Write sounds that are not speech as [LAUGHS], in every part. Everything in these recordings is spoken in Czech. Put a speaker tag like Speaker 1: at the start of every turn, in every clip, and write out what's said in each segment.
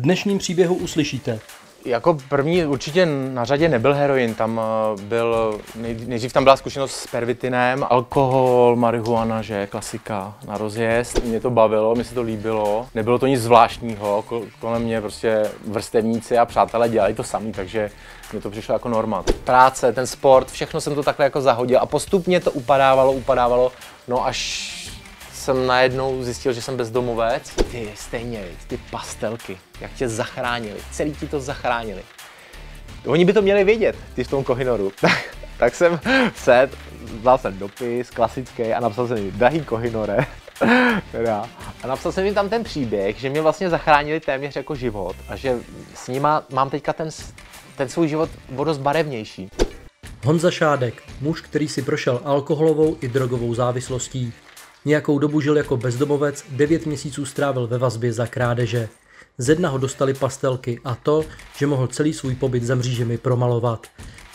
Speaker 1: Dnešním příběhu uslyšíte,
Speaker 2: Jako první určitě na řadě nebyl heroin, tam eh, byl, nej- nejdřív tam byla zkušenost s pervitinem, alkohol, marihuana, že klasika na rozjezd. Mě to bavilo, mi se to líbilo, nebylo to nic zvláštního, Ko- kolem mě prostě vrstevníci a přátelé dělali to sami, takže mě to přišlo jako norma. Práce, ten sport, všechno jsem to takhle jako zahodil a postupně to upadávalo, upadávalo, no až jsem najednou zjistil, že jsem bezdomovec. Ty stejně, ty pastelky, jak tě zachránili, celý ti to zachránili. Oni by to měli vědět, ty v tom Kohinoru. [LAUGHS] Tak, tak jsem set, dal jsem dopis klasický a napsal jsem jim, drahý Kohinore, [LAUGHS] teda. A napsal jsem jim tam ten příběh, že mě vlastně zachránili téměř jako život a že s nima mám teďka ten, ten svůj život o dost barevnější.
Speaker 1: Honza Šádek, muž, který si prošel alkoholovou i drogovou závislostí. Nějakou dobu žil jako bezdomovec, 9 měsíců strávil ve vazbě za krádeže. Ze dna ho dostali pastelky a to, že mohl celý svůj pobyt za mřížemi promalovat.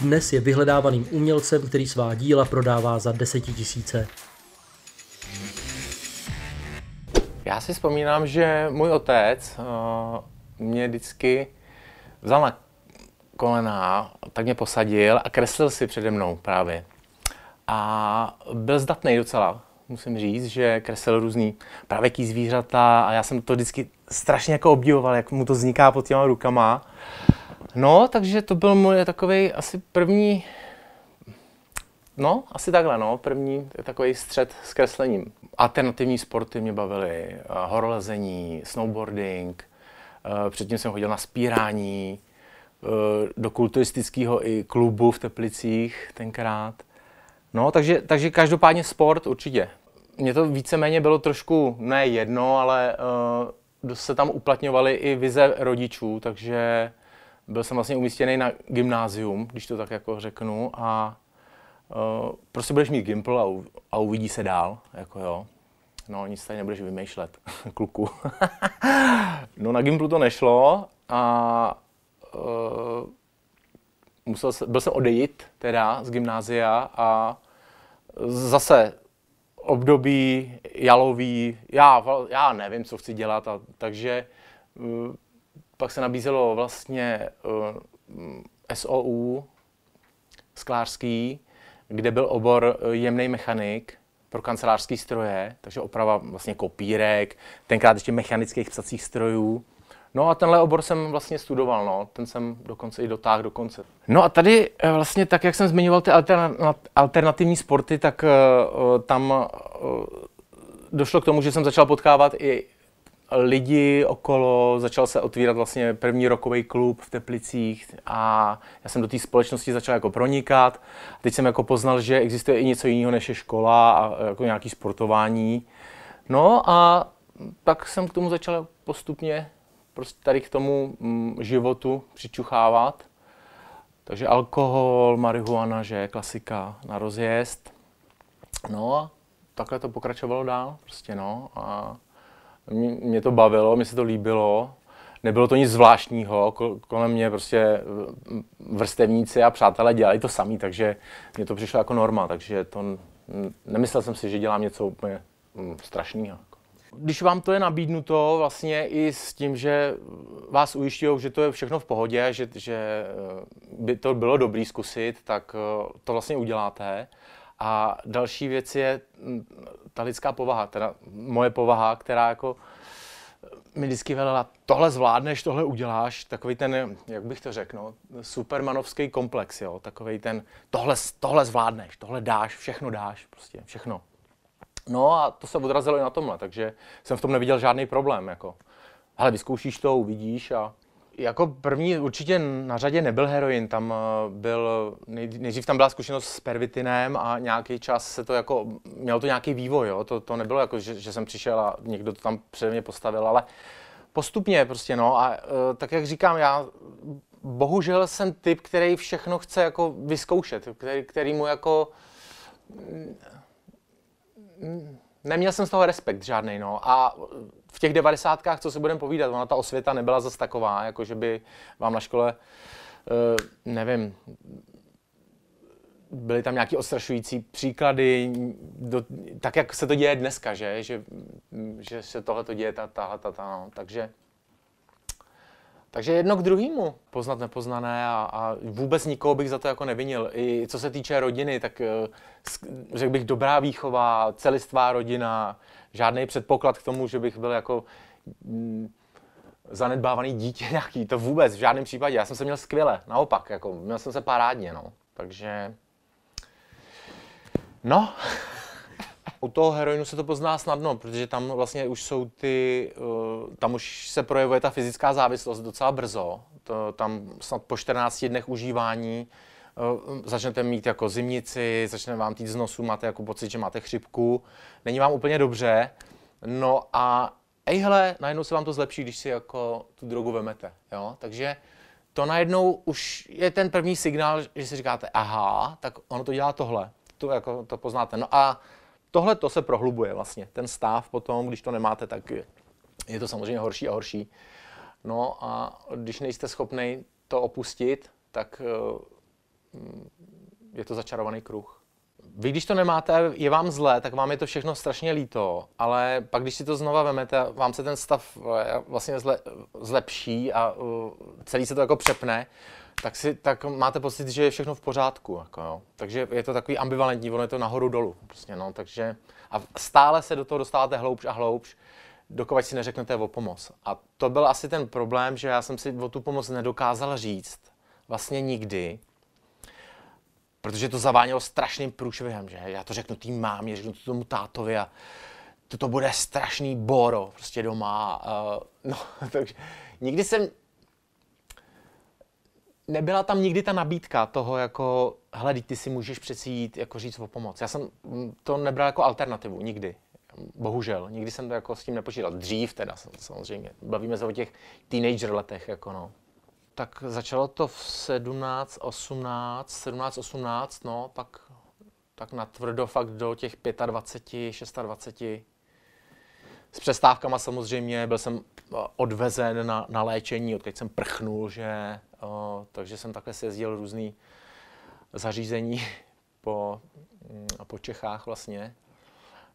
Speaker 1: Dnes je vyhledávaným umělcem, který svá díla prodává za desetitisíce.
Speaker 2: Já si vzpomínám, že můj otec uh, mě vždycky vzal na kolena, tak mě posadil a kreslil si přede mnou právě. A byl zdatný docela, musím říct, že kreslil různý pravěký zvířata a já jsem to vždycky strašně jako obdivoval, jak mu to vzniká pod těma rukama. No, takže to byl můj takový asi první, no, asi takhle, no, první takový střed s kreslením. Alternativní sporty mě bavily, eh, horolezení, snowboarding, eh, předtím jsem chodil na spírání, eh, do kulturistického i klubu v Teplicích tenkrát. No, takže, takže každopádně sport určitě. Mně to víceméně bylo trošku ne jedno, ale uh, se tam uplatňovaly i vize rodičů, takže byl jsem vlastně umístěný na gymnázium, když to tak jako řeknu, a uh, prostě budeš mít gimpl a, u, a uvidí se dál, jako jo. No, nic tady nebudeš vymýšlet, [LAUGHS] kluku. [LAUGHS] no, na gimplu to nešlo a uh, musel jsem, byl jsem odejít teda z gymnázia a zase období jalový, já, já nevím, co chci dělat, a, takže uh, pak se nabízelo vlastně uh, SOU sklářský, kde byl obor uh, jemný mechanik pro kancelářský stroje, takže oprava vlastně kopírek, tenkrát ještě mechanických psacích strojů. No a tenhle obor jsem vlastně studoval, no. ten jsem dokonce i dotáhl do konce. No a tady eh, vlastně tak, jak jsem zmiňoval ty alterna- alternativní sporty, tak uh, tam uh, došlo k tomu, že jsem začal potkávat i lidi okolo, začal se otvírat vlastně první rokový klub v Teplicích a já jsem do té společnosti začal jako pronikat. Teď jsem jako poznal, že existuje i něco jiného než je škola a jako nějaký sportování. No a tak jsem k tomu začal postupně prostě tady k tomu mm, životu přičuchávat. Takže alkohol, marihuana, že klasika na rozjezd. No a takhle to pokračovalo dál, prostě no. A mě, to bavilo, mě se to líbilo. Nebylo to nic zvláštního, kol- kolem mě prostě mm, vrstevníci a přátelé dělali to sami, takže mě to přišlo jako norma, takže to nemyslel jsem si, že dělám něco úplně mm, strašného. Když vám to je nabídnuto vlastně i s tím, že vás ujišťují, že to je všechno v pohodě, že, že eh, by to bylo dobrý zkusit, tak eh, to vlastně uděláte. A další věc je mm, ta lidská povaha, teda moje povaha, která jako mi vždycky velila, tohle zvládneš, tohle uděláš, takový ten, jak bych to řekl, no, supermanovský komplex, jo, takový ten, tohle, tohle zvládneš, tohle dáš, všechno dáš, prostě, všechno. No a to se odrazilo i na tomhle, takže jsem v tom neviděl žádný problém, jako. Hele, vyzkoušíš to, uvidíš a jako první určitě na řadě nebyl heroin, tam eh, byl, nej- nejdřív tam byla zkušenost s pervitinem a nějaký čas se to jako, mělo to nějaký vývoj, jo? To, to nebylo jako, že, že jsem přišel a někdo to tam přede mě postavil, ale postupně prostě no a eh, tak jak říkám, já bohužel jsem typ, který všechno chce jako vyzkoušet, který, který mu jako neměl jsem z toho respekt žádný, no. A v těch devadesátkách, co si budeme povídat, ona ta osvěta nebyla zas taková, jako že by vám na škole, eh, nevím, byly tam nějaké odstrašující příklady, do, tak jak se to děje dneska, že, že, že se tohle to děje, ta, tahle, ta, ta, no. takže Takže jedno k druhému poznat nepoznané a, a vůbec nikoho bych za to jako nevinil. I co se týče rodiny, tak eh, řekl bych dobrá výchova, celistvá rodina, žádný předpoklad k tomu, že bych byl jako mm, zanedbávaný dítě [LAUGHS] nějaký, to vůbec v žádném případě. Já jsem se měl skvěle, naopak, jako měl jsem se parádně, no. Takže, no, [LAUGHS] u toho heroinu se to pozná snadno, protože tam vlastně už jsou ty, uh, tam už se projevuje ta fyzická závislost docela brzo. To, tam snad po 14 dnech užívání uh, začnete mít jako zimnici, začne vám týt z nosu, máte jako pocit, že máte chřipku, není vám úplně dobře. No a ejhle, najednou se vám to zlepší, když si jako tu drogu vemete. Jo? Takže to najednou už je ten první signál, že si říkáte, aha, tak ono to dělá tohle. To, jako, to poznáte. No a tohle to se prohlubuje vlastně. Ten stav potom, když to nemáte, tak je to samozřejmě horší a horší. No a když nejste schopni to opustit, tak eh, je to začarovaný kruh. Vy, když to nemáte, je vám zlé, tak vám je to všechno strašně líto, ale pak, když si to znova vemete, vám se ten stav eh, vlastně zle, zlepší a uh, celý se to jako přepne, tak, si, tak máte pocit, že je všechno v pořádku. Jako jo. Takže je to takový ambivalentní, ono je to nahoru dolů. Prostě, no. Takže, a stále se do toho dostáváte hloubš a hloubš, dokud si neřeknete o pomoc. A to byl asi ten problém, že já jsem si o tu pomoc nedokázal říct vlastně nikdy, protože to zavánělo strašným průšvihem, že já to řeknu tým mámě, řeknu to tomu tátovi a to, to bude strašný boro prostě doma. Uh, no, [LAUGHS] takže nikdy jsem nebyla tam nikdy ta nabídka toho jako, hele, ty si můžeš přeci jít jako říct o pomoc. Já jsem to nebral jako alternativu, nikdy. Bohužel, nikdy jsem to jako s tím nepočítal. Dřív teda, samozřejmě. Bavíme se o těch teenager letech, jako no. Tak začalo to v 17, 18, 17, 18, no, pak tak natvrdo fakt do těch 25, 26. S přestávkama samozřejmě, byl jsem odvezen na, na léčení, odkud jsem prchnul, že O, takže jsem takhle si jezdil různý zařízení [LAUGHS] po, mm, po Čechách vlastně.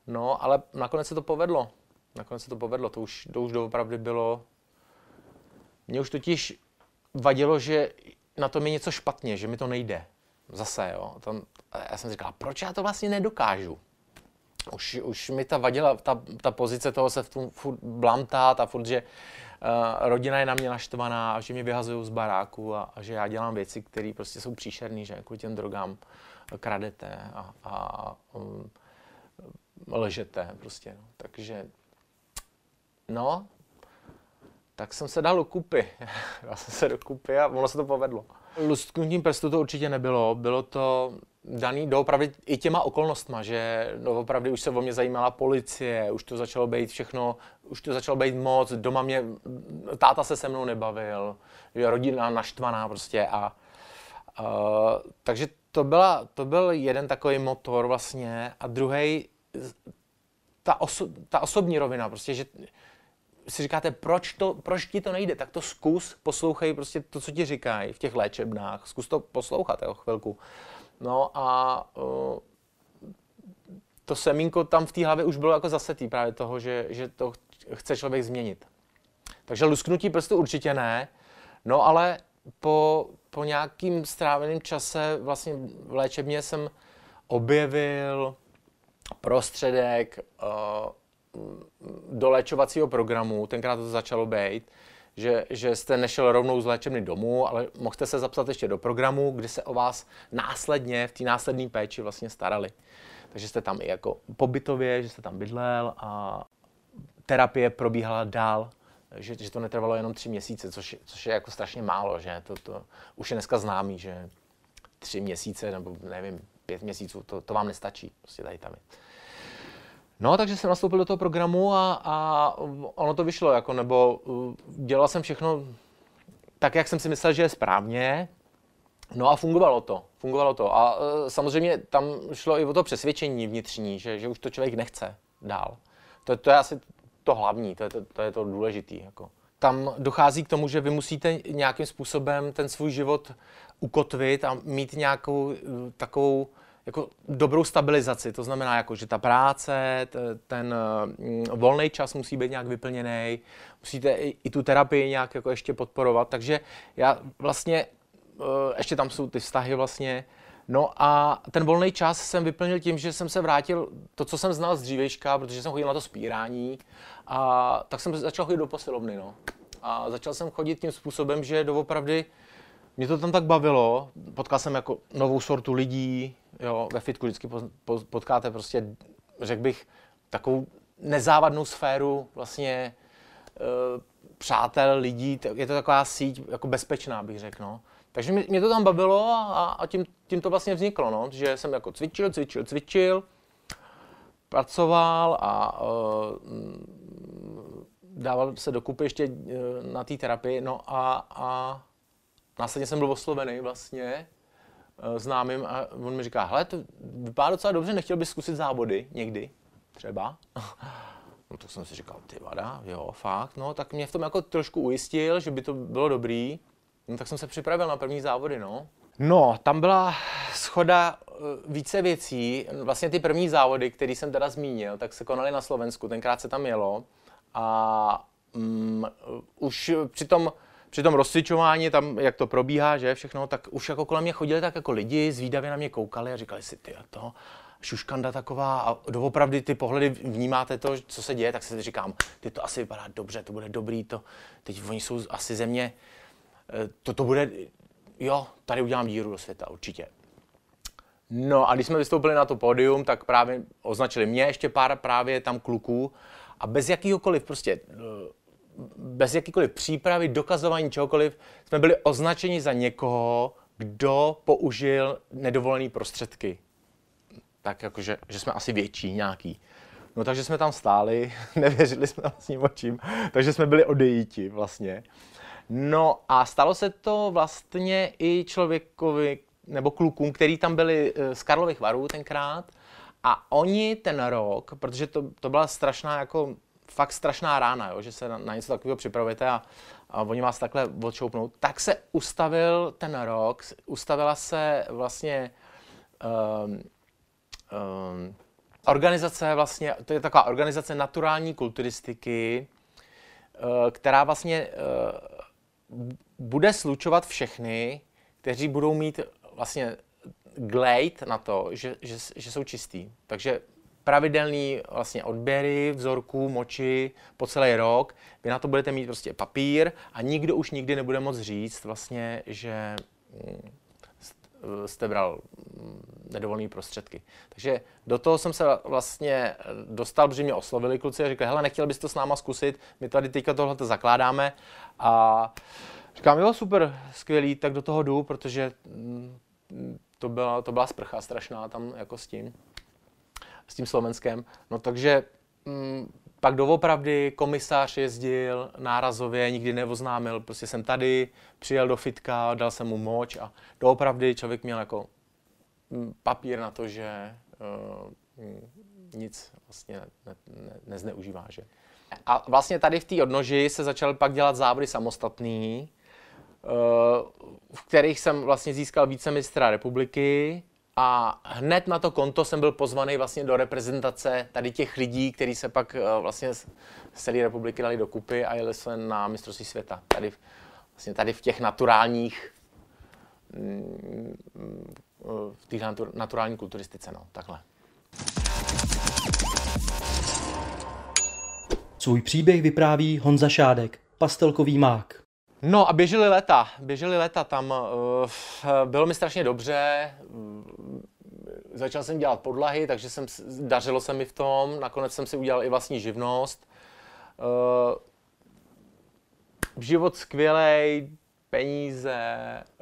Speaker 2: No, ale nakonec se to povedlo. Nakonec se to povedlo, to už, to už doopravdy bylo. Mně už totiž vadilo, že na tom je něco špatně, že mi to nejde. Zase, jo. Tam, já jsem říkal, proč já to vlastně nedokážu? Už, už mi ta vadila, ta, ta pozice toho se v tom furt blamtát a furt, že uh, rodina je na mě naštvaná a že mě vyhazují z baráku a, a že já dělám věci, které prostě jsou příšerné, že jako těm drogám kradete a, a um, lžete prostě. No. Takže, no, tak jsem se dal do kupy. [LAUGHS] dal jsem se do kupy a ono se to povedlo. Lusknutím prstu to určitě nebylo. Bylo to daný doopravdy i těma okolnostma, že doopravdy už se o mě zajímala policie, už to začalo být všechno, už to začalo být moc, doma mě, táta se se mnou nebavil, rodina naštvaná prostě a uh, takže to, byla, to byl jeden takový motor vlastně a druhý ta, oso, ta osobní rovina, prostě, že si říkáte, proč, to, proč ti to nejde, tak to zkus, poslouchej prostě to, co ti říkají v těch léčebnách, zkus to poslouchat jo, chvilku. No a uh, to semínko tam v té hlavě už bylo jako zasetý právě toho, že, že to chce člověk změnit. Takže lusknutí prstu určitě ne, no ale po, po nějakým stráveném čase vlastně v léčebně jsem objevil prostředek uh, do léčovacího programu, tenkrát to začalo být, že, že jste nešel rovnou z léčebny domů, ale mohli se zapsat ještě do programu, kde se o vás následně v té následné péči vlastně starali. Takže jste tam i jako pobytově, že jste tam bydlel a terapie probíhala dál, že, že to netrvalo jenom tři měsíce, což, což je jako strašně málo, že to, to už je dneska známý, že tři měsíce nebo nevím, pět měsíců, to, to vám nestačí, prostě tady tam je. No, takže jsem nastoupil do toho programu a, a ono to vyšlo, jako, nebo uh, dělal jsem všechno tak, jak jsem si myslel, že je správně. No a fungovalo to, fungovalo to. A uh, samozřejmě tam šlo i o to přesvědčení vnitřní, že, že už to člověk nechce dál. To, to je asi to hlavní, to je to, to, je to důležité. Jako. Tam dochází k tomu, že vy musíte nějakým způsobem ten svůj život ukotvit a mít nějakou uh, takovou jako dobrou stabilizaci, to znamená, jako, že ta práce, ten mm, volný čas musí být nějak vyplněný, musíte i, tu terapii nějak jako ještě podporovat, takže já vlastně, eh, ještě tam jsou ty vztahy vlastně, No a ten volný čas jsem vyplnil tím, že jsem se vrátil to, co jsem znal z dřívejška, protože jsem chodil na to spírání, a tak jsem začal chodit do posilovny. No. A začal jsem chodit tím způsobem, že doopravdy mě to tam tak bavilo, potkal jsem jako novou sortu lidí, jo, ve fitku vždycky potkáte prostě, řekl bych, takovou nezávadnou sféru vlastně e, přátel, lidí, je to taková síť jako bezpečná, bych řekl, no. Takže mě, mě to tam bavilo a, a tím, tím to vlastně vzniklo, no, že jsem jako cvičil, cvičil, cvičil, pracoval a uh, dával se dokupy ještě uh, na té terapii, no a, a Následně jsem byl oslovený vlastně uh, známým a on mi říká, hele, to vypadá docela dobře, nechtěl bys zkusit závody někdy, třeba. [LAUGHS] no tak jsem si říkal, ty vada, jo, fakt, no, tak mě v tom jako trošku ujistil, že by to bylo dobrý. No tak jsem se připravil na první závody, no. No, tam byla schoda uh, více věcí. Vlastně ty první závody, které jsem teda zmínil, tak se konaly na Slovensku, tenkrát se tam jelo. A um, už při tom při tom rozcvičování, tam, jak to probíhá, že všechno, tak už jako kolem mě chodili tak jako lidi, zvídavě na mě koukali a říkali si, ty a to, šuškanda taková a doopravdy ty pohledy vnímáte to, co se děje, tak si říkám, ty to asi vypadá dobře, to bude dobrý, to, teď oni jsou asi země, eh, to, to bude, jo, tady udělám díru do světa, určitě. No a když jsme vystoupili na to pódium, tak právě označili mě, ještě pár právě tam kluků a bez jakýhokoliv prostě eh, bez jakýkoliv přípravy, dokazování čehokoliv, jsme byli označeni za někoho, kdo použil nedovolené prostředky. Tak jakože, že jsme asi větší nějaký. No takže jsme tam stáli, [LAUGHS] nevěřili jsme vlastním očím, takže jsme byli odejíti vlastně. No a stalo se to vlastně i člověkovi, nebo klukům, který tam byli eh, z Karlových varů tenkrát. A oni ten rok, protože to, to byla strašná jako fakt strašná rána, jo, že se na, na něco takového připravujete a, a oni vás takhle odšoupnou, tak se ustavil ten rok, ustavila se vlastně um, um, organizace vlastně, to je taková organizace naturální kulturistiky, uh, která vlastně uh, bude slučovat všechny, kteří budou mít vlastně glejt na to, že, že, že jsou čistý. Takže pravidelný vlastně odběry vzorků moči po celý rok. Vy na to budete mít prostě papír a nikdo už nikdy nebude moc říct vlastně, že mm, jste bral mm, nedovolné prostředky. Takže do toho jsem se vlastně dostal, protože mě oslovili kluci a řekli, hele, nechtěl bys to s náma zkusit, my tady teďka tohle zakládáme a říkám, jo, super, skvělý, tak do toho jdu, protože mm, to byla, to byla sprcha strašná tam jako s tím s tím Slovenskem. No takže mm, pak doopravdy komisář jezdil nárazově, nikdy neoznámil, prostě jsem tady, přijel do fitka, dal jsem mu moč a doopravdy člověk měl jako mm, papír na to, že uh, nic vlastně ne, ne, nezneužívá. Že? A vlastně tady v té odnoži se začal pak dělat závody samostatný, uh, v kterých jsem vlastně získal více mistra republiky, a hned na to konto jsem byl pozvaný vlastně do reprezentace tady těch lidí, kteří se pak eh, vlastně z celé republiky dali dokupy a jeli se na mistrovství světa. Tady, vlastně tady v těch naturálních mm, v té naturální kulturistice, no, takhle.
Speaker 1: Svůj příběh vypráví Honza Šádek, pastelkový mák.
Speaker 2: No a běžely leta, běžely leta tam. Uh, bylo mi strašně dobře, začal jsem dělat podlahy, takže jsem, dařilo se mi v tom, nakonec jsem si udělal i vlastní živnost. Uh, život skvělej, peníze,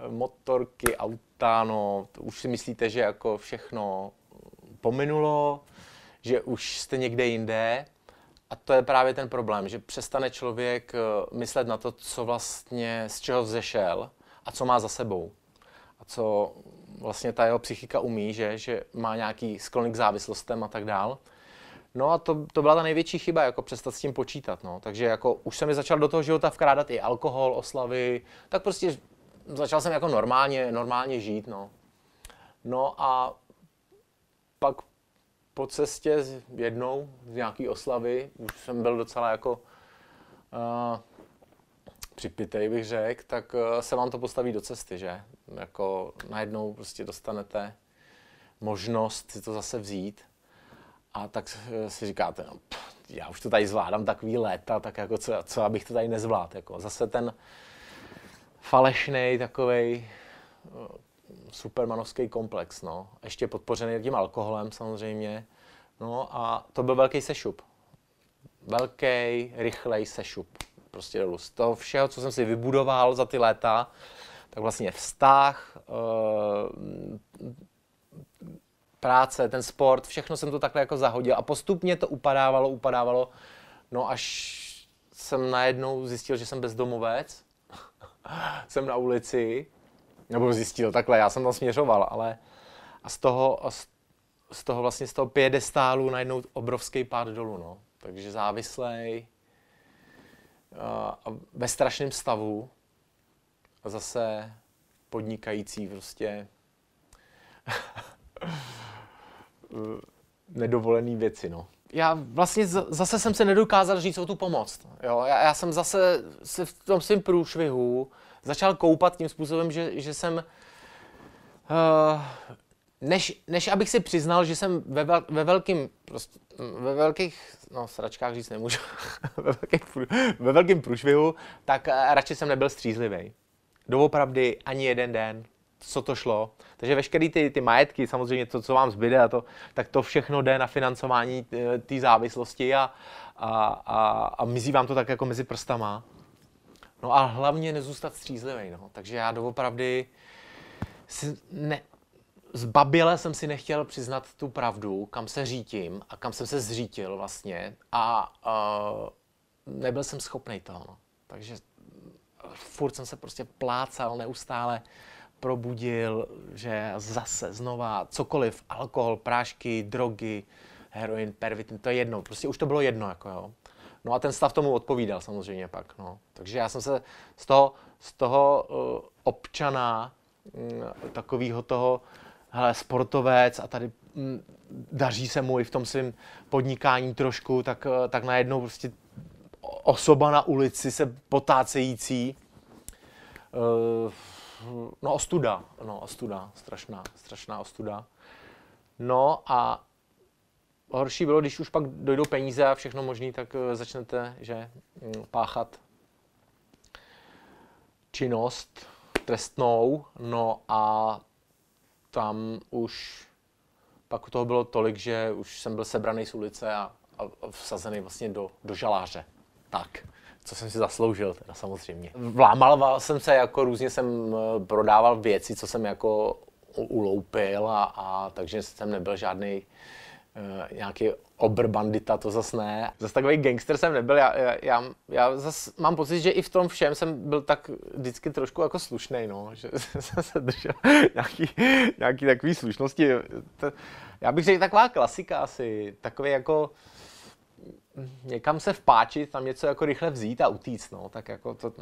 Speaker 2: motorky, auta, no, to už si myslíte, že jako všechno pominulo, že už jste někde jinde. A to je právě ten problém, že přestane člověk eh, myslet na to, co vlastně, z čeho vzešel a co má za sebou. A co vlastně ta jeho psychika umí, že, že má nějaký sklony k závislostem a tak dál. No a to, to byla ta největší chyba, jako přestat s tím počítat. No. Takže jako už jsem mi začal do toho života vkrádat i alkohol, oslavy, tak prostě začal jsem jako normálně, normálně žít. No, no a pak po cestě jednou z nějaký oslavy, už jsem byl docela jako uh, připitej, bych řekl, tak uh, se vám to postaví do cesty, že? Jako najednou prostě dostanete možnost si to zase vzít a tak si říkáte, no, pff, já už to tady zvládám takový léta, tak jako co, co abych to tady nezvládl. Jako zase ten falešný takový supermanovský komplex, no. Ještě podpořený tím alkoholem samozřejmě. No a to byl velký sešup. Velký, rychlej sešup. Prostě dolů. Z toho všeho, co jsem si vybudoval za ty léta, tak vlastně vztah, eh, práce, ten sport, všechno jsem to takhle jako zahodil a postupně to upadávalo, upadávalo, no až jsem najednou zjistil, že jsem bezdomovec, [LAUGHS] jsem na ulici, nebo zjistil takhle, já jsem tam směřoval, ale a z toho, a z, toho vlastně z toho piedestálu najednou obrovský pád dolů, no. Takže závislej a ve strašném stavu a zase podnikající prostě [LAUGHS] nedovolený věci, no. Já vlastně zase jsem se nedokázal říct o tu pomoc. Jo? Já, já jsem zase se v tom svém průšvihu začal koupat tím způsobem, že, že jsem... Uh, než, než abych si přiznal, že jsem ve, vel, ve velkým, prostě, ve velkých, no sračkách říct nemůžu, [LAUGHS] ve, velkých, ve velkým průšvihu, tak uh, radši jsem nebyl střízlivý. Doopravdy ani jeden den, co to šlo. Takže veškeré ty, ty majetky, samozřejmě to, co vám zbyde, a to, tak to všechno jde na financování eh, té závislosti a, a, a, a mizí vám to tak jako mezi prstama. No a hlavně nezůstat střízlivý. No. Takže já doopravdy si ne, zbaběle jsem si nechtěl přiznat tu pravdu, kam se řítím a kam jsem se zřítil vlastně a uh, nebyl jsem schopný toho. No. Takže furt jsem se prostě plácal neustále probudil, že zase znova cokoliv, alkohol, prášky, drogy, heroin, pervitin, to je jedno, prostě už to bylo jedno, jako jo. No a ten stav tomu odpovídal samozřejmě pak, no. Takže já jsem se z toho, z toho uh, občana, um, takového toho, hele, sportovec a tady um, daří se mu i v tom svém podnikání trošku, tak, uh, tak najednou prostě osoba na ulici se potácející, uh, no ostuda, no ostuda, strašná, strašná ostuda. No a horší bylo, když už pak dojdou peníze a všechno možné, tak eh, začnete, že mm, páchat činnost trestnou, no a tam už pak toho bylo tolik, že už jsem byl sebraný z ulice a, a vsazený vlastně do, do žaláře. Tak co jsem si zasloužil, teda samozřejmě. Vlámal jsem se, jako různě jsem eh, prodával věci, co jsem jako uloupil a, a takže jsem nebyl žádný nějaký obr bandita, to zase ne. Zase takový gangster jsem nebyl, já, já, já, zase mám pocit, že i v tom všem jsem byl tak vždycky trošku jako slušný, no, [LAUGHS] že jsem se držel nějaký, nějaký takový slušnosti. To, já bych řekl taková klasika asi, takový jako někam se vpáčit, tam něco jako rychle vzít a utíct, no, tak jako to...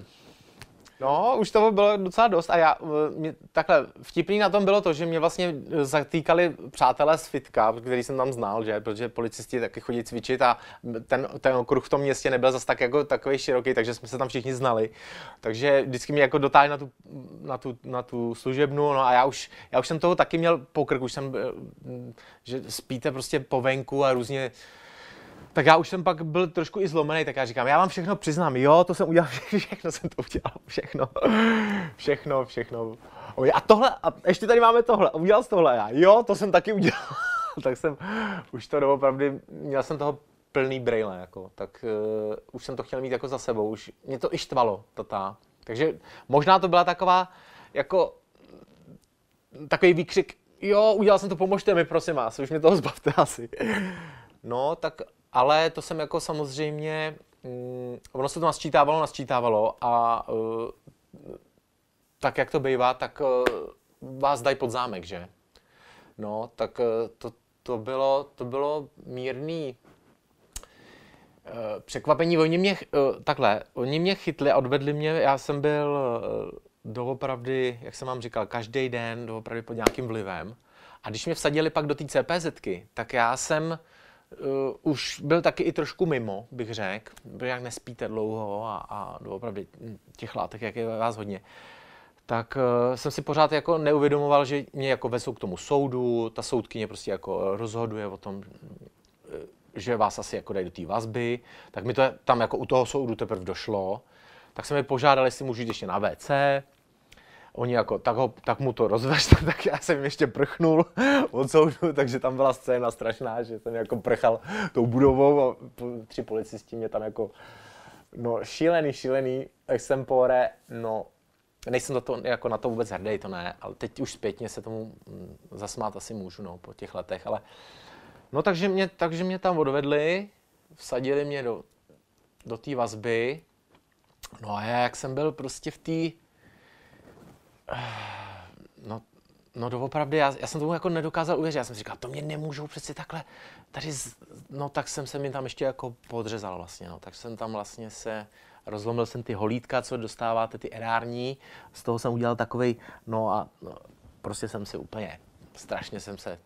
Speaker 2: No, už toho bylo docela dost a já, mě, takhle, vtipný na tom bylo to, že mě vlastně zatýkali přátelé z fitka, který jsem tam znal, že, protože policisti taky chodí cvičit a ten, ten okruh v tom městě nebyl zase tak jako takový široký, takže jsme se tam všichni znali. Takže vždycky mě jako dotáhli na tu, na tu, na tu služebnu, no a já už, já už jsem toho taky měl pokrk, už jsem, že spíte prostě po venku a různě tak já už jsem pak byl trošku i zlomený, tak já říkám, já vám všechno přiznám, jo, to jsem udělal, [LAUGHS] všechno jsem to udělal, všechno, všechno, všechno. A tohle, a ještě tady máme tohle, udělal jsi tohle, já, jo, to jsem taky udělal. [LAUGHS] tak jsem už to doopravdy, měl jsem toho plný brejle, jako, tak uh, už jsem to chtěl mít jako za sebou, už mě to i štvalo, to ta. Takže možná to byla taková, jako, takový výkřik, jo, udělal jsem to, pomožte mi, prosím vás, už mě toho zbavte [LAUGHS] asi. No, tak ale to jsem jako samozřejmě, mm, ono se to nasčítávalo, nasčítávalo a uh, tak, jak to bývá, tak uh, vás dají pod zámek, že? No, tak uh, to, to, bylo, to bylo mírný uh, překvapení. Oni mě, uh, takhle, oni mě chytli a odvedli mě, já jsem byl uh, doopravdy, jak jsem vám říkal, každý den doopravdy pod nějakým vlivem. A když mě vsadili pak do té CPZky, tak já jsem uh, už byl taky i trošku mimo, bych řekl, jak nespíte dlouho a, a opravdu těch látek, jak je vás hodně, tak uh, jsem si pořád jako neuvědomoval, že mě jako vezou k tomu soudu, ta soudkyně prostě jako rozhoduje o tom, že vás asi jako dají do té vazby, tak mi to tam jako u toho soudu teprve došlo, tak jsme mi požádali, jestli můžu jít ještě na WC, oni jako, tak, ho, tak mu to rozvežte, [LAUGHS] tak já jsem ještě prchnul [LAUGHS] od soudu, takže tam byla scéna strašná, že jsem jako prchal tou budovou a tři policisti mě tam jako, no šílený, šílený extempore, no nejsem to, to, jako na to vůbec hrdý, to ne, ale teď už zpětně se tomu mm, zasmát asi můžu, no, po těch letech, ale no takže mě, takže mě tam odvedli, vsadili mě do, do té vazby, no a já jak jsem byl prostě v té [SIGHS] No, no doopravdy, já, já jsem tomu jako nedokázal uvěřit. Já jsem si říkal, to mě nemůžou přeci takhle tady, z... no tak jsem se mi tam ještě jako podřezal vlastně, no. Tak jsem tam vlastně se, rozlomil jsem ty holítka, co dostáváte, ty erární, z toho jsem udělal takovej, no a no, prostě jsem si úplně, strašně jsem se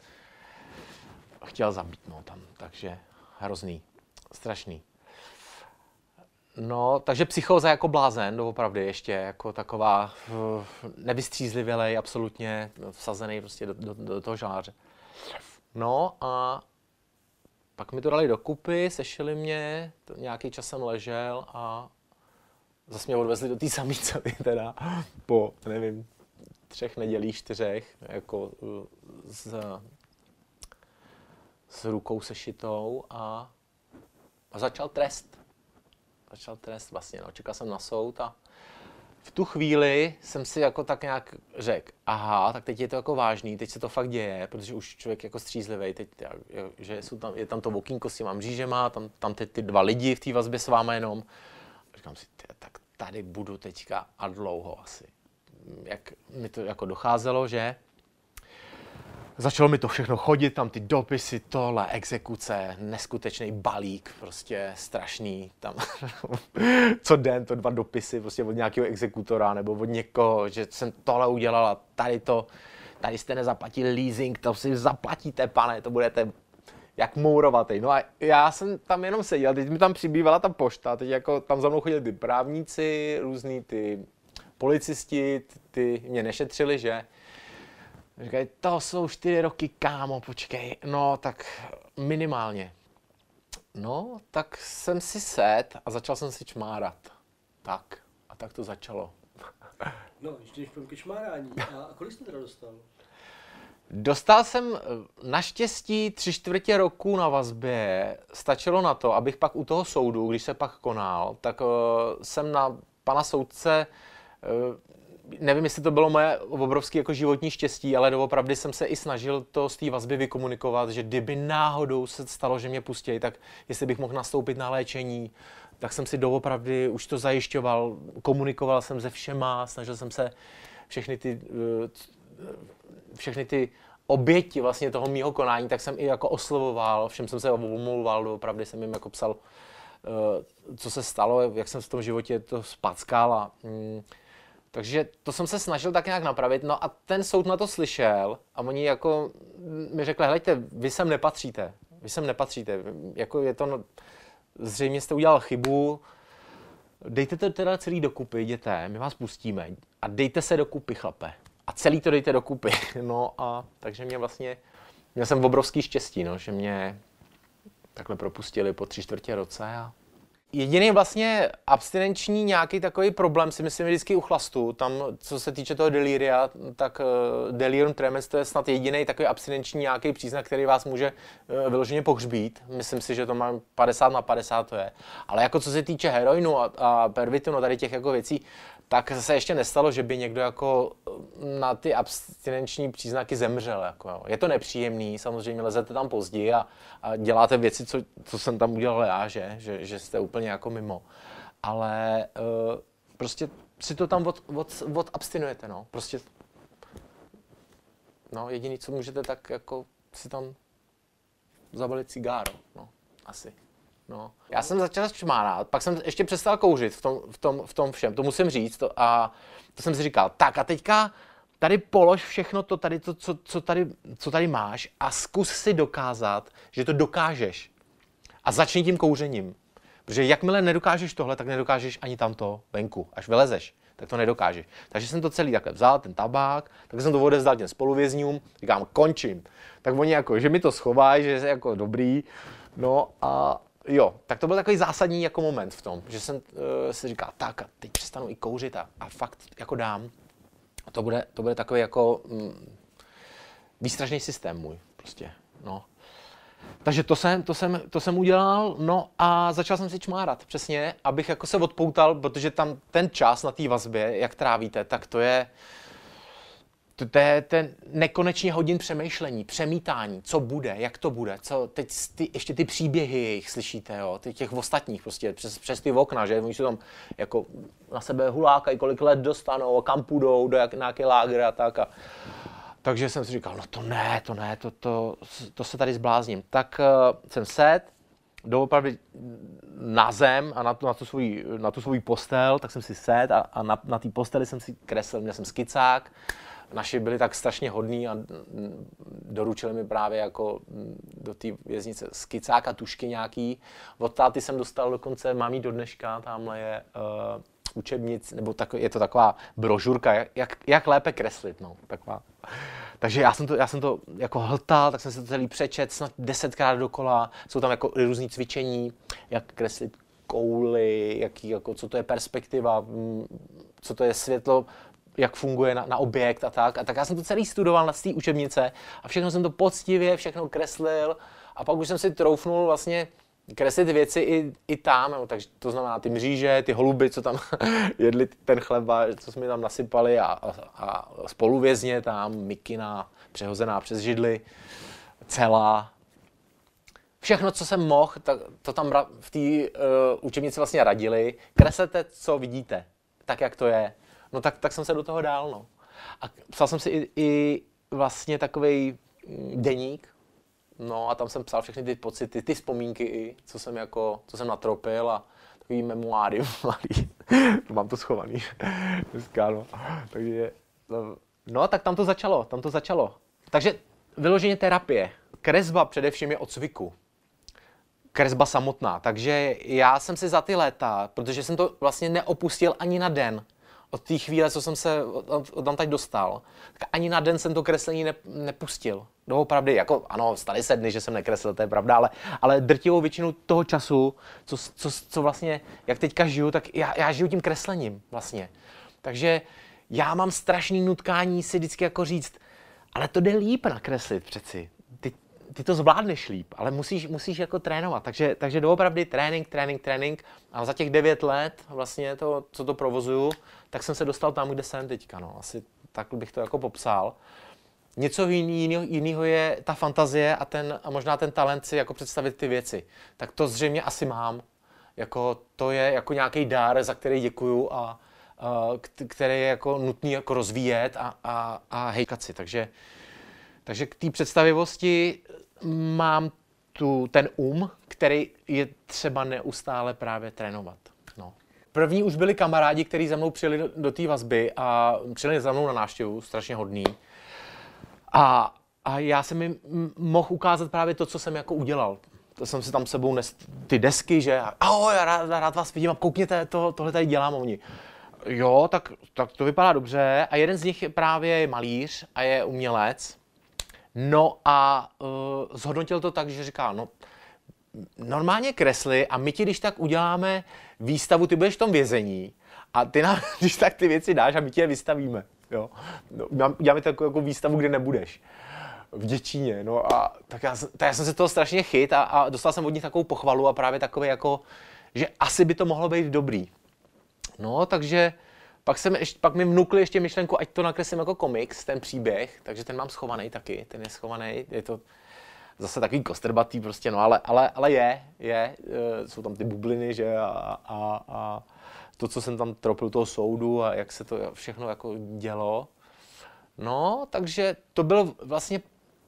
Speaker 2: chtěl zabít, no tam, takže hrozný, strašný. No, takže psychóza jako blázen, doopravdy ještě, jako taková uh, nevystřízlivělej, absolutně vsazený prostě do, do, do toho žáře. No a pak mi to dali dokupy, sešili mě, to nějaký čas jsem ležel a zase mě odvezli do té samé cely teda po, nevím, třech nedělích, čtyřech, jako uh, s, s rukou sešitou a, a začal trest začal trest vlastně, no, čekal jsem na soud a v tu chvíli jsem si jako tak nějak řekl, aha, tak teď je to jako vážný, teď se to fakt děje, protože už člověk jako střízlivý, teď, že jsou tam, je tam to okýnko s těma mřížema, tam, tam ty, ty dva lidi v té vazbě s váma jenom. Říkám si, tě, tak tady budu teďka a dlouho asi. Jak mi to jako docházelo, že začalo mi to všechno chodit, tam ty dopisy, tohle, exekuce, neskutečný balík, prostě strašný, tam [LAUGHS] co den to dva dopisy prostě od nějakého exekutora nebo od někoho, že jsem tohle udělala, tady to, tady jste nezaplatili leasing, to si zaplatíte, pane, to budete jak mourovatý. No a já jsem tam jenom seděl, teď mi tam přibývala ta pošta, teď jako tam za mnou chodili ty právníci, různý ty policisti, ty mě nešetřili, že? Říkají, to jsou čtyři roky, kámo, počkej. No, tak minimálně. No, tak jsem si set a začal jsem si čmárat. Tak. A tak to začalo. [LAUGHS]
Speaker 1: No, ještě než ke čmárání. A kolik jste teda dostal?
Speaker 2: Dostal jsem eh, naštěstí tři čtvrtě roku na vazbě. Stačilo na to, abych pak u toho soudu, když se pak konal, tak uh, jsem na pana soudce uh, nevím, jestli to bylo moje obrovské jako životní štěstí, ale doopravdy jsem se i snažil to z té vazby vykomunikovat, že kdyby náhodou se stalo, že mě pustí, tak jestli bych mohl nastoupit na léčení, tak jsem si doopravdy už to zajišťoval, komunikoval jsem se všema, snažil jsem se všechny ty, eh, všechny ty oběti vlastně toho mýho konání, tak jsem i jako oslovoval, všem jsem se omlouval, doopravdy jsem jim jako psal, eh, co se stalo, jak jsem v tom životě to spackal a mm, takže to jsem se snažil tak nějak napravit. No a ten soud na to slyšel a oni jako mi řekli, hleďte, vy sem nepatříte. Vy sem nepatříte. Jako je to, no, zřejmě jste udělal chybu, dejte to teda celý dokupy, jděte, my vás pustíme a dejte se dokupy, chlape. A celý to dejte dokupy. [LAUGHS] No a takže mě vlastně, měl jsem obrovský štěstí, no, že mě takhle propustili po tři čtvrtě roce a Jediný vlastně abstinenční nějaký takový problém si myslím vždycky u chlastu. Tam, co se týče toho deliria, tak uh, delirium tremens to je snad jediný takový abstinenční nějaký příznak, který vás může uh, vyloženě pohřbít. Myslím si, že to má 50 na 50 to je. Ale jako co se týče heroinu a, a pervitinu, tady těch jako věcí, tak se ještě nestalo, že by někdo jako eh, na ty abstinenční příznaky zemřel. Jako. Je to nepříjemný, samozřejmě lezete tam později a, a děláte věci, co, co jsem tam udělal já, že, že, že jste úplně jako mimo. Ale uh, prostě si to tam od, od, no. Prostě no, jediný, co můžete, tak jako si tam zabalit cigáro, no, asi. No. Já jsem začal čmárat, pak jsem ještě přestal kouřit v tom, v tom, v tom všem, to musím říct. To, a to jsem si říkal, tak a teďka tady polož všechno to tady, to, co, co, tady, co tady máš a zkus si dokázat, že to dokážeš. A začni tím kouřením. Protože jakmile nedokážeš tohle, tak nedokážeš ani tamto venku. Až vylezeš, tak to nedokážeš. Takže jsem to celý takhle vzal, ten tabák, tak jsem to odezdal těm spoluvězňům, říkám, končím. Tak oni jako, že mi to schovají, že je jako dobrý. No a jo, tak to byl takový zásadní jako moment v tom, že jsem uh, si říkal, tak a teď přestanu i kouřit a, a fakt jako dám. A to bude, to bude takový jako mm, výstražný systém můj prostě, no. Takže to jsem, to, jsem, to jsem udělal, no a začal jsem si čmárat, přesně, abych jako se odpoutal, protože tam ten čas na té vazbě, jak trávíte, tak to je, to, to je ten nekonečně hodin přemýšlení, přemítání, co bude, jak to bude, co teď ty, ještě ty příběhy jejich slyšíte, jo, ty těch ostatních prostě přes, přes ty okna, že? Oni se tam jako na sebe hulákají, kolik let dostanou, kam půjdou, do jak, nějaké lágry a tak a, takže jsem si říkal, no to ne, to ne, to, to, to se tady zblázním. Tak uh, jsem set, doopravdy na zem a na tu, na tu, svůj, na tu svůj postel, tak jsem si set a, a na, na té posteli jsem si kreslil, měl jsem skicák. Naši byli tak strašně hodní a doručili mi právě jako do té věznice skicák a tušky nějaký. Od táty jsem dostal dokonce, mám jí do dneška, tamhle je uh, učebnic, nebo tak, je to taková brožurka, jak, jak, lépe kreslit, no, taková. Takže já jsem to, já jsem to jako hltal, tak jsem se to celý přečet snad desetkrát dokola. Jsou tam jako různé cvičení, jak kreslit kouly, jaký, jako, co to je perspektiva, mm, co to je světlo, jak funguje na, na objekt a tak. A tak já jsem to celý studoval na té učebnice a všechno jsem to poctivě, všechno kreslil a pak už jsem si troufnul vlastně kreslit věci i, i tam, jo, takže to znamená ty mříže, ty holuby, co tam [LAUGHS] jedli ten chleba, co jsme tam nasypali a, a, a spoluvězně tam, mikina přehozená přes židly, celá. Všechno, co jsem mohl, tak to tam v té uh, učebnici vlastně radili. Kreslete, co vidíte, tak, jak to je. No tak, tak jsem se do toho dál, no. A psal jsem si i, i vlastně takový mm, deník, No a tam jsem psal všechny ty pocity, ty vzpomínky i, co jsem jako, co jsem natropil a takový memoáry [LAUGHS] malý. Mám to schovaný [LAUGHS] dneska, no. Takže, no, no, tak tam to začalo, tam to začalo. Takže vyloženě terapie. Kresba především je od cviku. Kresba samotná. Takže já jsem si za ty léta, protože jsem to vlastně neopustil ani na den, od té chvíle, co jsem se od, tam dostal, tak ani na den jsem to kreslení ne, nepustil. Doopravdy, jako ano, staly se dny, že jsem nekreslil, to je pravda, ale, ale drtivou většinu toho času, co, co, co vlastně, jak teďka žiju, tak já, já žiju tím kreslením vlastně. Takže já mám strašný nutkání si vždycky jako říct, ale to jde líp nakreslit přeci. Ty, ty to zvládneš líp, ale musíš, musíš jako trénovat. Takže, takže doopravdy trénink, trénink, trénink. A za těch devět let, vlastně to, co to provozuju, tak jsem se dostal tam, kde jsem teďka. No. Asi tak bych to jako popsal. Něco jiného, jiného je ta fantazie a, ten, a možná ten talent si jako představit ty věci. Tak to zřejmě asi mám. Jako, to je jako nějaký dár, za který děkuju a, a který je jako nutný jako rozvíjet a, a, a hejkat si. Takže, takže k té představivosti mám tu, ten um, který je třeba neustále právě trénovat. První už byli kamarádi, kteří za mnou přijeli do, do té vazby a přijeli za mnou na návštěvu, strašně hodný. A, a já jsem jim mohl ukázat právě to, co jsem jako udělal. To jsem si tam sebou nes ty desky, že ahoj, já rád, rád vás vidím a koukněte, to, tohle tady dělám. Oni, jo, tak, tak to vypadá dobře. A jeden z nich je právě malíř a je umělec. No a uh, zhodnotil to tak, že říká, no normálně kresly a my ti, když tak uděláme výstavu, ty budeš v tom vězení a ty nám, [LAUGHS] když tak ty věci dáš a my ti je vystavíme. Jo. No, uděláme takovou jako výstavu, kde nebudeš v Děčíně, no a tak já, tak já jsem se toho strašně chyt a, a dostal jsem od nich takovou pochvalu a právě takové jako, že asi by to mohlo být dobrý. No, takže pak, jsem ještě, pak mi vnukli ještě myšlenku, ať to nakreslím jako komiks, ten příběh, takže ten mám schovaný taky, ten je schovaný, je to zase takový kostrbatý prostě, no ale, ale, ale je, je, e, jsou tam ty bubliny, že a, a, a to, co jsem tam tropil toho soudu a jak se to všechno jako dělo. No, takže to byl vlastně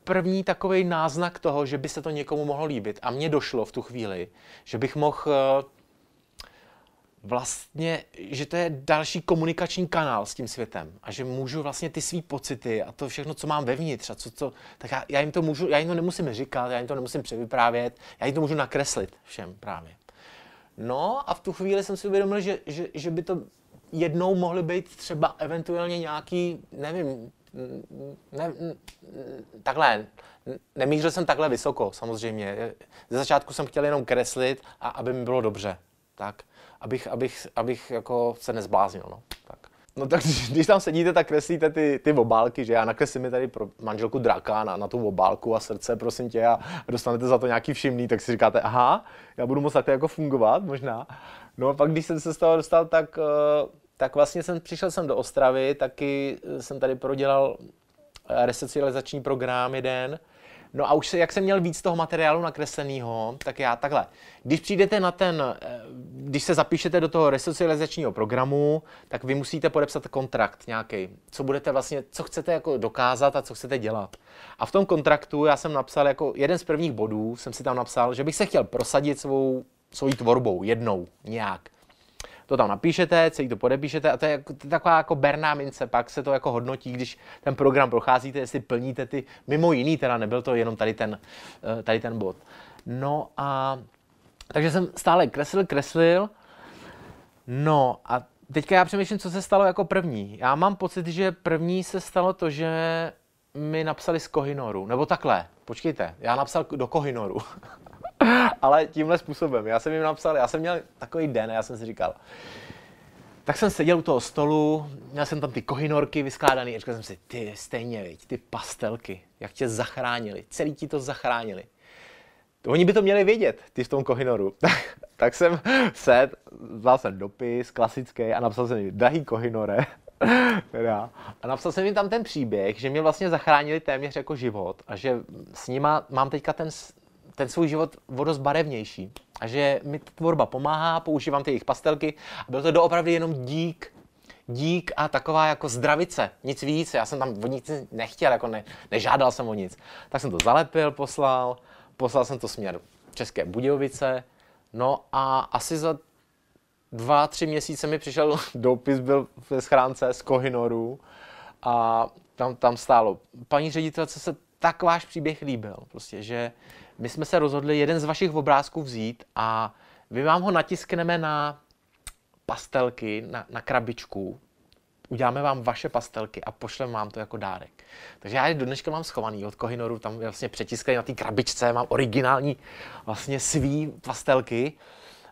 Speaker 2: první takový náznak toho, že by se to někomu mohlo líbit. A mně došlo v tu chvíli, že bych mohl e, vlastně, že to je další komunikační kanál s tím světem a že můžu vlastně ty své pocity a to všechno, co mám vevnitř a co, co tak já, já, jim to můžu, já jim to nemusím říkat, já jim to nemusím převyprávět, já jim to můžu nakreslit všem právě. No a v tu chvíli jsem si uvědomil, že, že, že by to jednou mohly být třeba eventuálně nějaký, nevím, ne, takhle, nemířil jsem takhle vysoko, samozřejmě. Ze začátku jsem chtěl jenom kreslit a aby mi bylo dobře. Tak, abych, abych, abych jako se nezbláznil. No. Tak. No tak když tam sedíte, tak kreslíte ty, ty obálky, že já nakreslím mi tady pro manželku draka na, na tu obálku a srdce, prosím tě, a dostanete za to nějaký všimný, tak si říkáte, aha, já budu moct takhle jako fungovat možná. No a pak když jsem se z toho dostal, tak, eh, tak vlastně jsem přišel jsem do Ostravy, taky jsem tady prodělal resocializační program jeden, No a už se, jak jsem měl víc toho materiálu nakresleného, tak já takhle. Když přijdete na ten, eh, když se zapíšete do toho resocializačního programu, tak vy musíte podepsat kontrakt nějaký, co budete vlastně, co chcete jako dokázat a co chcete dělat. A v tom kontraktu já jsem napsal jako jeden z prvních bodů, jsem si tam napsal, že bych se chtěl prosadit svou, svojí tvorbou jednou, nějak to tam napíšete, celý to podepíšete a to je, to je taková jako berná mince, pak se to jako hodnotí, když ten program procházíte, jestli plníte ty, mimo jiný teda, nebyl to jenom tady ten, eh, tady ten bod. No a takže jsem stále kreslil, kreslil, no a teďka já přemýšlím, co se stalo jako první. Já mám pocit, že první se stalo to, že mi napsali z Kohinoru, nebo takhle, počkejte, já napsal do Kohinoru. [LAUGHS] [LAUGHS] Ale tímhle způsobem. Já jsem jim napsal, já jsem měl takový den, já jsem si říkal, tak jsem seděl u toho stolu, měl jsem tam ty kohinorky vyskládané a říkal jsem si, ty stejně, viď, ty pastelky, jak tě zachránili, celý ti to zachránili. Oni by to měli vědět, ty v tom kohinoru. [LAUGHS] tak jsem sed, vzal jsem dopis klasický a napsal jsem jim, drahý kohinore, [LAUGHS] teda. A napsal jsem jim tam ten příběh, že mě vlastně zachránili téměř jako život a že s nima mám teďka ten ten svůj život o dost barevnější. A že mi ta tvorba pomáhá, používám ty jejich pastelky a bylo to doopravdy jenom dík dík a taková jako zdravice, nic víc. Já jsem tam o nic nechtěl, jako ne, nežádal jsem o nic. Tak jsem to zalepil, poslal, poslal jsem to směr České Budějovice, no a asi za dva, tři měsíce mi přišel [LAUGHS] dopis, byl ve schránce z Kohinoru a tam, tam stálo, paní ředitelce se tak váš příběh líbil, prostě, že my jsme se rozhodli jeden z vašich obrázků vzít a my vám ho natiskneme na pastelky, na, na krabičku, uděláme vám vaše pastelky a pošleme vám to jako dárek. Takže já je do dneška mám schovaný od Kohinoru, tam vlastně přetiskají na té krabičce, mám originální vlastně svý pastelky.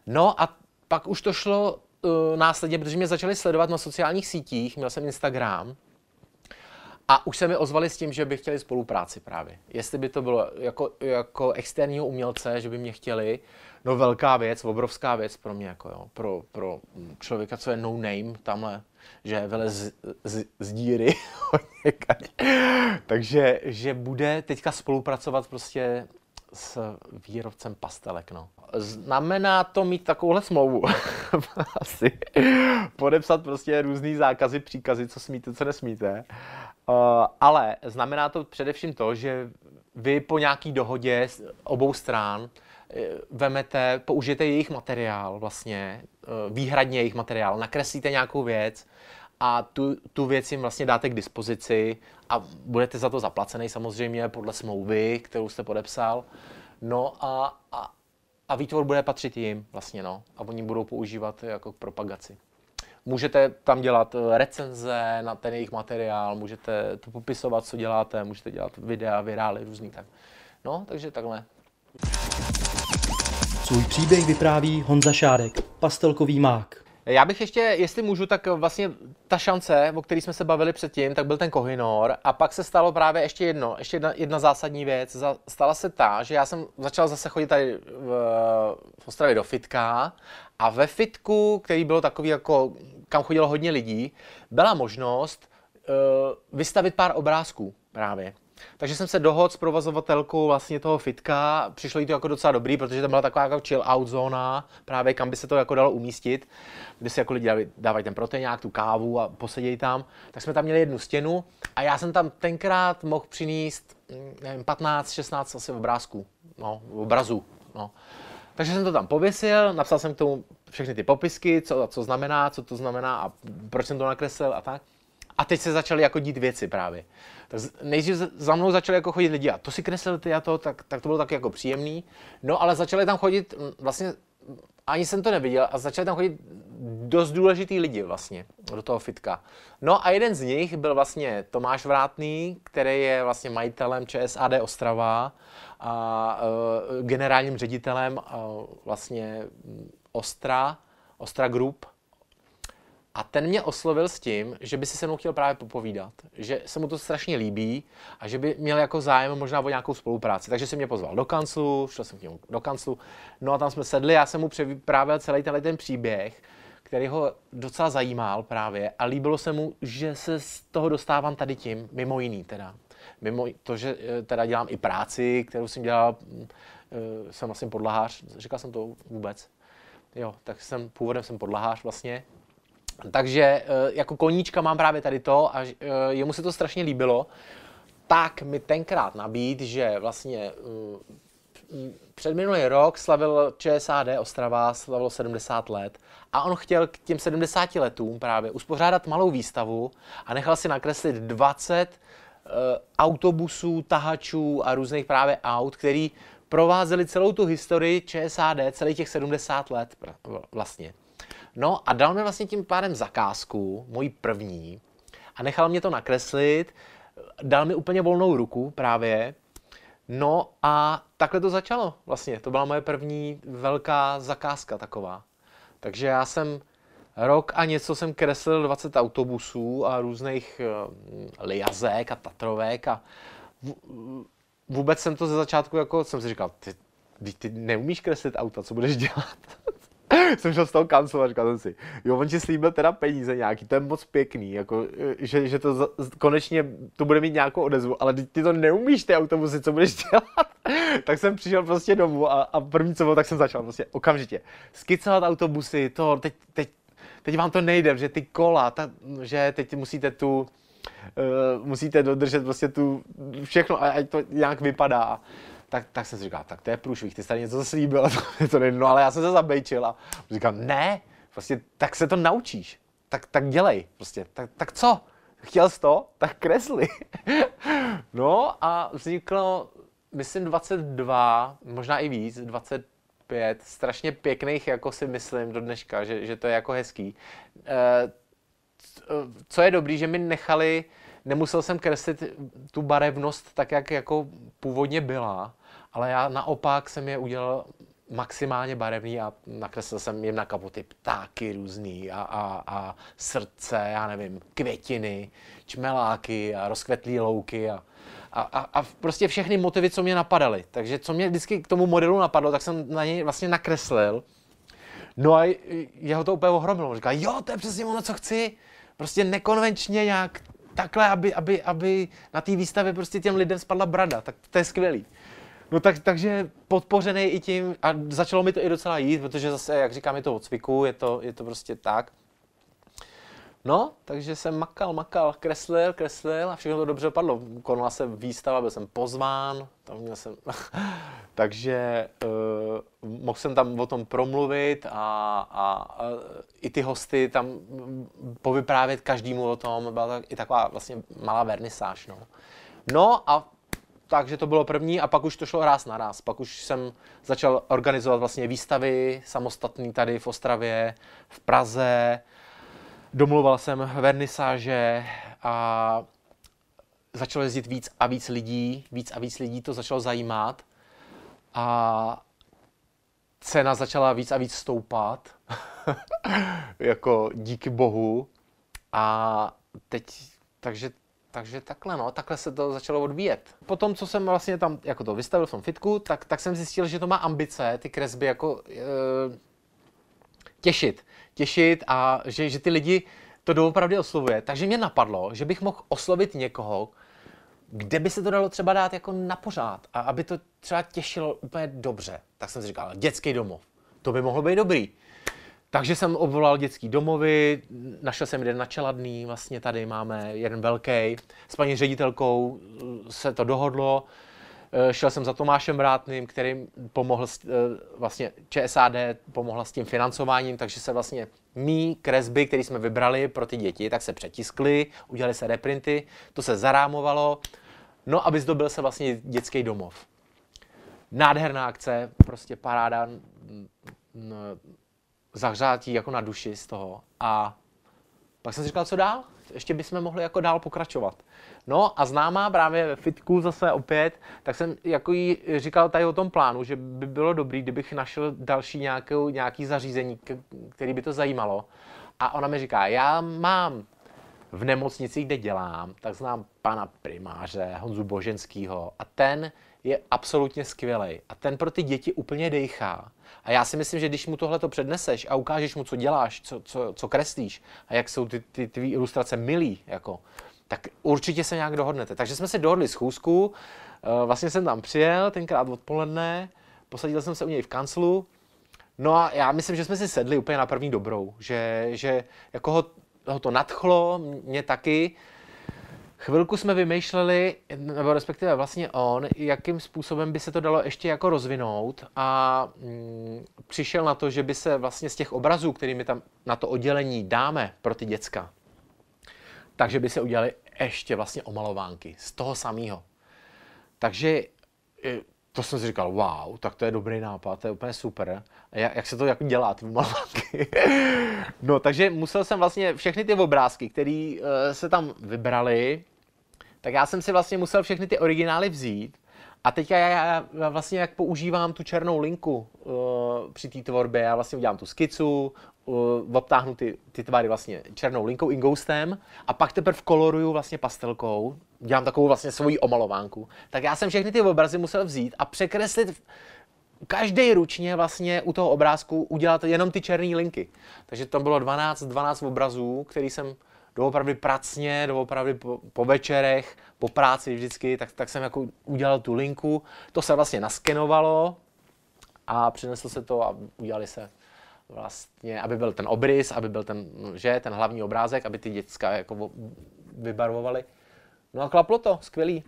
Speaker 2: No a pak už to šlo uh, následně, protože mě začali sledovat na sociálních sítích, měl jsem Instagram, a už se mi ozvali s tím, že by chtěli spolupráci právě. Jestli by to bylo jako, jako externího umělce, že by mě chtěli, no velká věc, obrovská věc pro mě, jako jo, pro, pro člověka, co je no name tamhle, že vele z, z, z díry [LAUGHS] Takže, že bude teďka spolupracovat prostě s výrobcem pastelek, no. Znamená to mít takovouhle smlouvu. [LAUGHS] Asi. Podepsat prostě různý zákazy, příkazy, co smíte, co nesmíte. Uh, ale znamená to především to, že vy po nějaký dohodě z obou stran eh, vemete, použijete jejich materiál vlastně, eh, výhradně jejich materiál, nakreslíte nějakou věc a tu, tu věc jim vlastně dáte k dispozici a budete za to zaplacený samozřejmě podle smlouvy, kterou jste podepsal. No a, a, a výtvor bude patřit jim vlastně, no. A oni budou používat jako k propagaci. Můžete tam dělat eh, recenze na ten jejich materiál, můžete to popisovat, co děláte, můžete dělat videa, virály, různý tak. No, takže takhle.
Speaker 1: Svůj příběh vypráví Honza Šárek, pastelkový mák.
Speaker 2: Já bych ještě, jestli můžu, tak vlastně ta šance, o které jsme se bavili předtím, tak byl ten Kohinor a pak se stalo právě ještě jedno, ještě jedna, jedna zásadní věc. Stala se ta, že já jsem začal zase chodit tady v, v Ostravě do fitka a ve fitku, který bylo takový jako, kam chodilo hodně lidí, byla možnost uh, vystavit pár obrázků právě. Takže jsem se dohodl s provozovatelkou vlastně toho fitka, přišlo jí to jako docela dobrý, protože to byla taková jako chill out zóna, právě kam by se to jako dalo umístit, kde si jako lidi dávají ten proteinák, tu kávu a posedějí tam. Tak jsme tam měli jednu stěnu a já jsem tam tenkrát mohl přinést, mm, nevím, 15, 16 asi obrázků, no, obrazů, no. Takže jsem to tam pověsil, napsal jsem k tomu všechny ty popisky, co, co znamená, co to znamená a proč jsem to nakreslil a tak. A teď se začaly jako dít věci právě. Tak nejdřív za mnou začali jako chodit lidi a to si kreslil ty a to, tak, tak to bylo tak jako příjemný. No ale začali tam chodit vlastně ani jsem to neviděl a začali tam chodit dost důležitý lidi vlastně do toho fitka. No a jeden z nich byl vlastně Tomáš Vrátný, který je vlastně majitelem ČSAD Ostrava a uh, generálním ředitelem uh, vlastně Ostra, Ostra Group, a ten mě oslovil s tím, že by si se mnou chtěl právě popovídat, že se mu to strašně líbí a že by měl jako zájem možná o nějakou spolupráci. Takže se mě pozval do kanclu, šel jsem k němu do kanclu, no a tam jsme sedli, já jsem mu převyprávěl celý tenhle ten příběh, který ho docela zajímal právě a líbilo se mu, že se z toho dostávám tady tím, mimo jiný teda. Mimo to, že eh, teda dělám i práci, kterou jsem dělal, eh, jsem vlastně podlahář, říkal jsem to vůbec. Jo, tak jsem, původem jsem podlahář vlastně, takže eh, jako koníčka mám právě tady to a eh, jemu se to strašně líbilo, tak mi tenkrát nabít, že vlastně eh, před minulý rok slavil ČSAD Ostrava, slavilo 70 let a on chtěl k těm 70 letům právě uspořádat malou výstavu a nechal si nakreslit 20 autobusů, tahačů a různých právě aut, který provázeli celou tu historii ČSAD, celých těch 70 let vlastně. No a dal mi vlastně tím pádem zakázku, moji první, a nechal mě to nakreslit, dal mi úplně volnou ruku právě, no a takhle to začalo vlastně. To byla moje první velká zakázka taková. Takže já jsem rok a něco jsem kreslil 20 autobusů a různých uh, liazek a tatrovek a vůbec jsem to ze začátku jako jsem si říkal, ty, ty neumíš kreslit auta, co budeš dělat? [LAUGHS] [LAUGHS] jsem šel z toho kanclu a říkal jsem si, jo, on ti slíbil teda peníze nějaký, to je moc pěkný, jako, že, že to za, konečně to bude mít nějakou odezvu, ale ty to neumíš, ty autobusy, co budeš dělat? [LAUGHS] tak jsem přišel prostě domů a, a první co bylo, tak jsem začal prostě okamžitě skicovat autobusy, to, teď, teď, teď vám to nejde, že ty kola, ta, že teď musíte tu, uh, musíte dodržet prostě tu všechno, ať to nějak vypadá tak, tak jsem si říkal, tak to je průšvih, ty jsi tady něco slíbil, [LAUGHS] to, to nejde. no ale já jsem se zabejčil a říkám, ne, prostě tak se to naučíš, tak, tak dělej, prostě, tak, tak co? Chtěl jsi to? Tak kresli. [LAUGHS] no a vzniklo, myslím 22, možná i víc, 25, strašně pěkných, jako si myslím do dneška, že, že to je jako hezký. E, co je dobrý, že mi nechali, nemusel jsem kreslit tu barevnost tak, jak jako původně byla, ale já naopak jsem je udělal maximálně barevný a nakreslil jsem jim na kapoty ptáky různý a, a, a srdce, já nevím, květiny, čmeláky a rozkvetlý louky a, a, a, a prostě všechny motivy, co mě napadaly. Takže co mě vždycky k tomu modelu napadlo, tak jsem na něj vlastně nakreslil. No a jeho to úplně ohromilo. Říká, jo, to je přesně ono, co chci. Prostě nekonvenčně nějak takhle, aby, aby, aby na té výstavě prostě těm lidem spadla brada. Tak to je skvělý. No tak, takže podpořený i tím a začalo mi to i docela jít, protože zase, jak říkám, je to od cviku, je to, je to prostě tak. No, takže jsem makal, makal, kreslil, kreslil a všechno to dobře dopadlo. Konala se výstava, byl jsem pozván, tam měl jsem... [LAUGHS] takže uh, mohl jsem tam o tom promluvit a, a, a i ty hosty tam povyprávět každému o tom. Byla to i taková vlastně malá vernisáž, no. No a takže to bylo první a pak už to šlo ráz na ráz. Pak už jsem začal organizovat vlastně výstavy samostatný tady v Ostravě, v Praze. Domluval jsem vernisáže a začalo jezdit víc a víc lidí, víc a víc lidí to začalo zajímat a cena začala víc a víc stoupat, [LAUGHS] jako díky bohu. A teď, takže takže takhle, no, takhle se to začalo odvíjet. Potom, co jsem vlastně tam jako to vystavil v tom fitku, tak, tak jsem zjistil, že to má ambice, ty kresby jako e, těšit. Těšit a že, že ty lidi to doopravdy oslovuje. Takže mě napadlo, že bych mohl oslovit někoho, kde by se to dalo třeba dát jako na pořád a aby to třeba těšilo úplně dobře. Tak jsem si říkal, dětský domov, to by mohlo být dobrý. Takže jsem obvolal dětský domovy, našel jsem jeden na Čeladný, vlastně tady máme jeden velký. S paní ředitelkou se to dohodlo, Eh, šel jsem za Tomášem Rátným, který pomohl, eh, vlastně ČSAD pomohla s tím financováním, takže se vlastně mý kresby, které jsme vybrali pro ty děti, tak se přetiskly, udělali se reprinty, to se zarámovalo, no aby zdobil se vlastně dětský domov. Nádherná akce, prostě paráda, zahřátí jako na duši z toho. A pak jsem si říkal, co dál? Ještě bychom mohli jako dál pokračovat. No a známá právě fitku zase opět, tak jsem jako jí říkal tady o tom plánu, že by bylo dobrý, kdybych našel další nějakou, nějaký zařízení, který by to zajímalo. A ona mi říká, já mám v nemocnici, kde dělám, tak znám pana primáře Honzu Boženskýho a ten je absolutně skvělý. A ten pro ty děti úplně dejchá. A já si myslím, že když mu tohle to předneseš a ukážeš mu, co děláš, co, co, co kreslíš a jak jsou ty, ty, ty ilustrace milý, jako, tak určitě se nějak dohodnete. Takže jsme si dohodli schůzku, eh, vlastně jsem tam přijel, tenkrát odpoledne, posadil jsem se u něj v kanclu, no a já myslím, že jsme si sedli úplně na první dobrou, že, že jako ho, ho to nadchlo, mě taky, Chvilku jsme vymýšleli, nebo respektive vlastně on, jakým způsobem by se to dalo ještě jako rozvinout a mm, přišel na to, že by se vlastně z těch obrazů, kterými tam na to oddělení dáme pro ty děcka, takže by se udělali ještě vlastně omalovánky z toho samého. Takže e, to jsem si říkal, wow, tak to je dobrý nápad, to je úplně super. A jak se to jako dělá, ty omalovánky? [LAUGHS] no, takže musel jsem vlastně všechny ty obrázky, které uh, se tam vybrali, tak já jsem si vlastně musel všechny ty originály vzít a já, já, já vlastně jak používám tu černou linku uh, při té tvorbě, já vlastně udělám tu skicu, uh, obtáhnu ty, ty tvary vlastně černou linkou, ingoustem a pak teprve koloruju vlastně pastelkou, dělám takovou vlastně svoji omalovánku. Tak já jsem všechny ty obrazy musel vzít a překreslit každý ručně vlastně u toho obrázku udělat jenom ty černé linky. Takže to bylo 12, 12 obrazů, který jsem doopravdy pracně, doopravdy po, po večerech, po práci vždycky, tak, tak jsem jako udělal tu linku. To se vlastně naskenovalo a přineslo se to a udělali se vlastně, aby byl ten obrys, aby byl ten, že, ten hlavní obrázek, aby ty děcka jako vybarvovali. No a klaplo to, skvělý.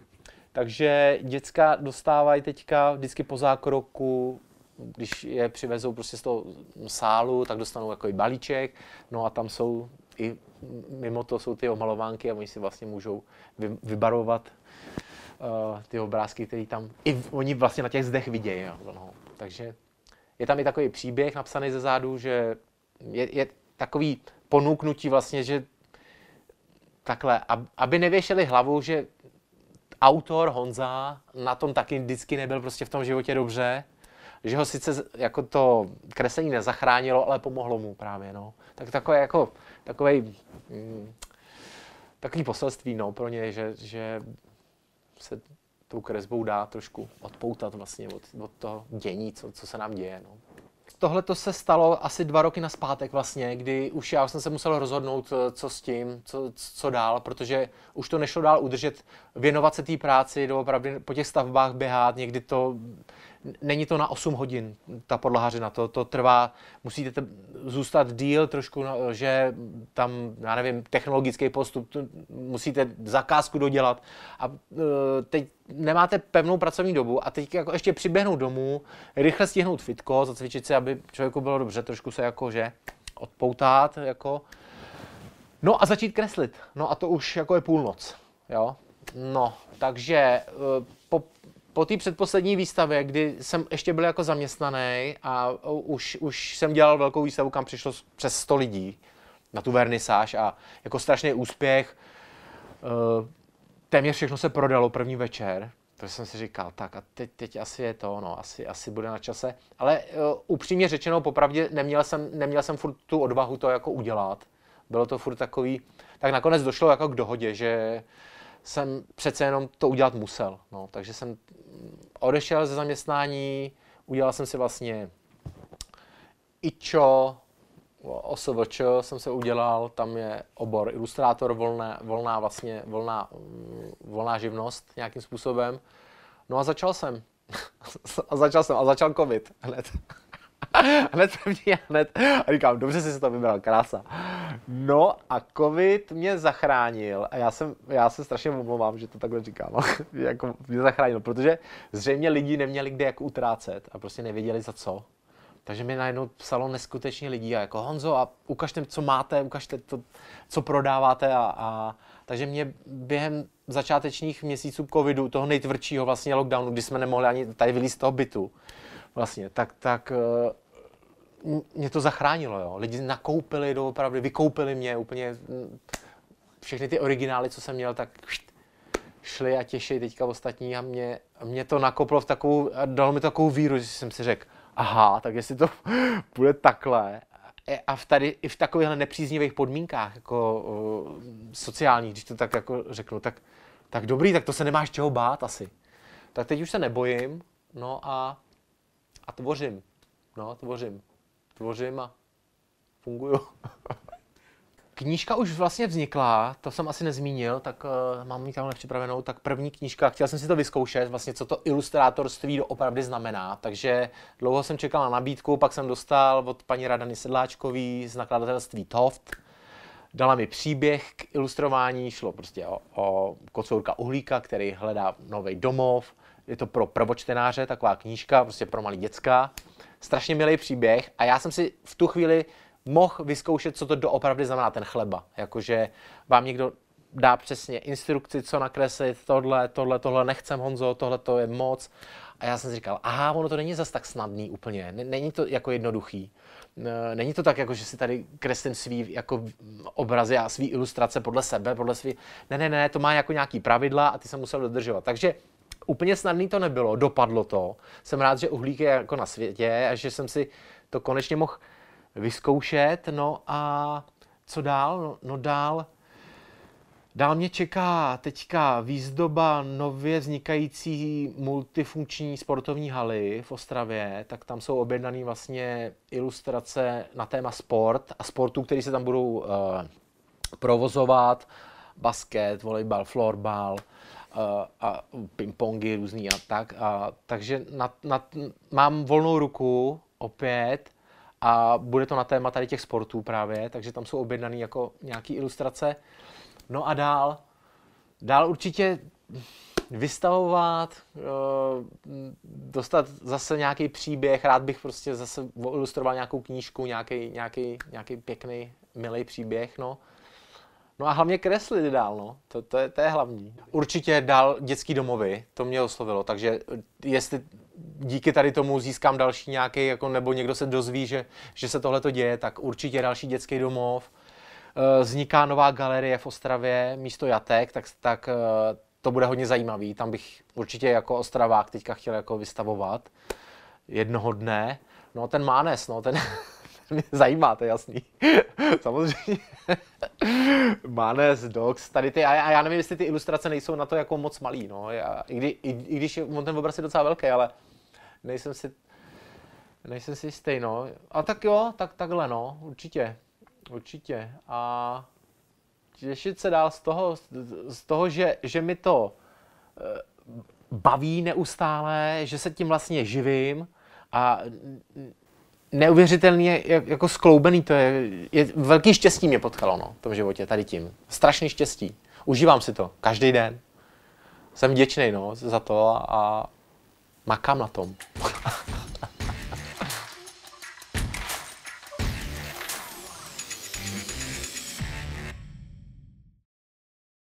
Speaker 2: Takže děcka dostávají teďka vždycky po zákroku, když je přivezou prostě z toho sálu, tak dostanou jako i balíček, no a tam jsou i mimo to jsou ty omalovánky a oni si vlastně můžou vy, vybarovat uh, ty obrázky, které tam i oni vlastně na těch zdech vidějí. Jo, no. Takže je tam i takový příběh napsaný ze zádu, že je, je takový ponúknutí vlastně, že takhle, aby nevěšeli hlavu, že autor Honza na tom taky vždycky nebyl prostě v tom životě dobře, že ho sice jako to kreslení nezachránilo, ale pomohlo mu právě, no. Tak takové jako, takový, mm, takový poselství, no, pro ně, že, že se tou kresbou dá trošku odpoutat vlastně od, od toho dění, co, co se nám děje, no. Tohle to se stalo asi dva roky naspátek vlastně, kdy už já jsem se musel rozhodnout, co s tím, co, co dál, protože už to nešlo dál udržet, věnovat se té práci, doopravdy po těch stavbách běhat, někdy to není to na 8 hodin, ta podlahařina, to, to trvá, musíte zůstat díl trošku, že tam, já nevím, technologický postup, musíte zakázku dodělat a e, teď nemáte pevnou pracovní dobu a teď jako ještě přiběhnout domů, rychle stihnout fitko, zacvičit si, aby člověku bylo dobře, trošku se jako, že odpoutat, jako, no a začít kreslit, no a to už jako je půlnoc, jo, no, takže e, po té předposlední výstavě, kdy jsem ještě byl jako zaměstnaný a už, už jsem dělal velkou výstavu, kam přišlo přes 100 lidí na tu vernisáž a jako strašný úspěch. Eh, téměř všechno se prodalo první večer, takže jsem si říkal, tak a teď, teď asi je to, no, asi, asi bude na čase. Ale uh, upřímně řečeno, popravdě neměl jsem, neměl jsem furt tu odvahu to jako udělat. Bylo to furt takový, tak nakonec došlo jako k dohodě, že jsem přece jenom to udělat musel. No. Takže jsem odešel ze zaměstnání, udělal jsem si vlastně IČO, OSVČ jsem se udělal, tam je obor ilustrátor, volná, volná vlastně, volná, volná živnost nějakým způsobem. No a začal jsem. [LAUGHS] a začal jsem, a začal covid hned. [LAUGHS] hned první, hned. A říkám, dobře jsi se to vybral, krása. No a covid mě zachránil a já jsem, já se strašně omlouvám, že to takhle říkám, [LAUGHS] jako mě zachránil, protože zřejmě lidi neměli kde jak utrácet a prostě nevěděli za co. Takže mi najednou psalo neskutečně lidí a jako Honzo a ukažte, co máte, ukažte to, co prodáváte a, a takže mě během začátečních měsíců covidu, toho nejtvrdšího vlastně lockdownu, kdy jsme nemohli ani tady vylít z toho bytu, vlastně, tak, tak eh, mě to zachránilo, jo. Lidi nakoupili doopravdy, vykoupili mě úplně mm, všechny ty originály, co jsem měl, tak šli a těší teďka ostatní a mě, mě to nakoplo v takovou, dalo mi takovou víru, že jsem si řekl, aha, tak jestli to [LAUGHS] bude takhle a v tady, i v takovýchhle nepříznivých podmínkách, jako uh, sociálních, když to tak jako řeknu, tak, tak dobrý, tak to se nemáš čeho bát asi. Tak teď už se nebojím, no a, a tvořím. No, tvořím. Tvořím a funguju. [LAUGHS] Knížka už vlastně vznikla, to jsem asi nezmínil, tak uh, mám ji tamhle připravenou. Tak první knížka, chtěl jsem si to vyzkoušet, vlastně co to ilustrátorství opravdu znamená. Takže dlouho jsem čekal na nabídku, pak jsem dostal od paní Radany Sedláčkový z nakladatelství Toft. Dala mi příběh k ilustrování, šlo prostě o, o kocourka uhlíka, který hledá nový domov. Je to pro prvočtenáře, taková knížka, prostě pro malý děcka. Strašně milý příběh a já jsem si v tu chvíli mohl vyzkoušet, co to doopravdy znamená ten chleba. Jakože vám někdo dá přesně instrukci, co nakreslit, tohle, tohle, tohle nechcem Honzo, tohle to je moc. A já jsem si říkal, aha, ono to není zas tak snadný úplně, není to jako jednoduchý. Není to tak, jako že si tady kreslím svý jako obrazy a svý ilustrace podle sebe, podle svý... Ne, ne, ne, to má jako nějaký pravidla a ty se musel dodržovat. Takže úplně snadný to nebylo, dopadlo to. Jsem rád, že uhlík je jako na světě a že jsem si to konečně mohl vyzkoušet. No a co dál? No, no dál, dál mě čeká teďka výzdoba nově vznikající multifunkční sportovní haly v Ostravě, tak tam jsou objednané vlastně ilustrace na téma sport a sportů, které se tam budou uh, provozovat, basket, volejbal, florbal, a pingpongy různý a tak. A, takže na, na, mám volnou ruku opět a bude to na téma tady těch sportů právě, takže tam jsou objednané jako nějaký ilustrace. No a dál, dál určitě vystavovat, eh, dostat zase nějaký příběh, rád bych prostě zase ilustroval nějakou knížku, nějaký, nějaký, nějaký pěkný, milý příběh, no. No a hlavně kreslit dál, no. To, to, je, to je hlavní. Určitě dál dětský domovy, to mě oslovilo, takže jestli díky tady tomu získám další nějaký, jako, nebo někdo se dozví, že, že se tohle to děje, tak určitě další dětský domov. Eh, vzniká nová galerie v Ostravě místo Jatek, tak, tak eh, to bude hodně zajímavý. Tam bych určitě jako Ostravák teďka chtěl jako vystavovat jednoho dne. No ten Mánes, no ten [LAUGHS] [LAUGHS] mě zajímá, to je jasný. [LAUGHS] Samozřejmě. [LAUGHS] Mánes, Dogs, tady ty, a já, já nevím, jestli ty ilustrace nejsou na to jako moc malý, no. Já, i, kdy, i, i, když on ten obraz je docela velký, ale nejsem si, nejsem si jistý, no. A tak jo, tak takhle, no, určitě, určitě. A těšit se dál z toho, z toho že, že mi to eh, baví neustále, že se tím vlastně živím a neuvěřitelně jako skloubený, to je, je velký štěstí mě potkalo no, v tom životě, tady tím. Strašný štěstí. Užívám si to, každý den. Jsem vděčný no, za to a, a makám na tom.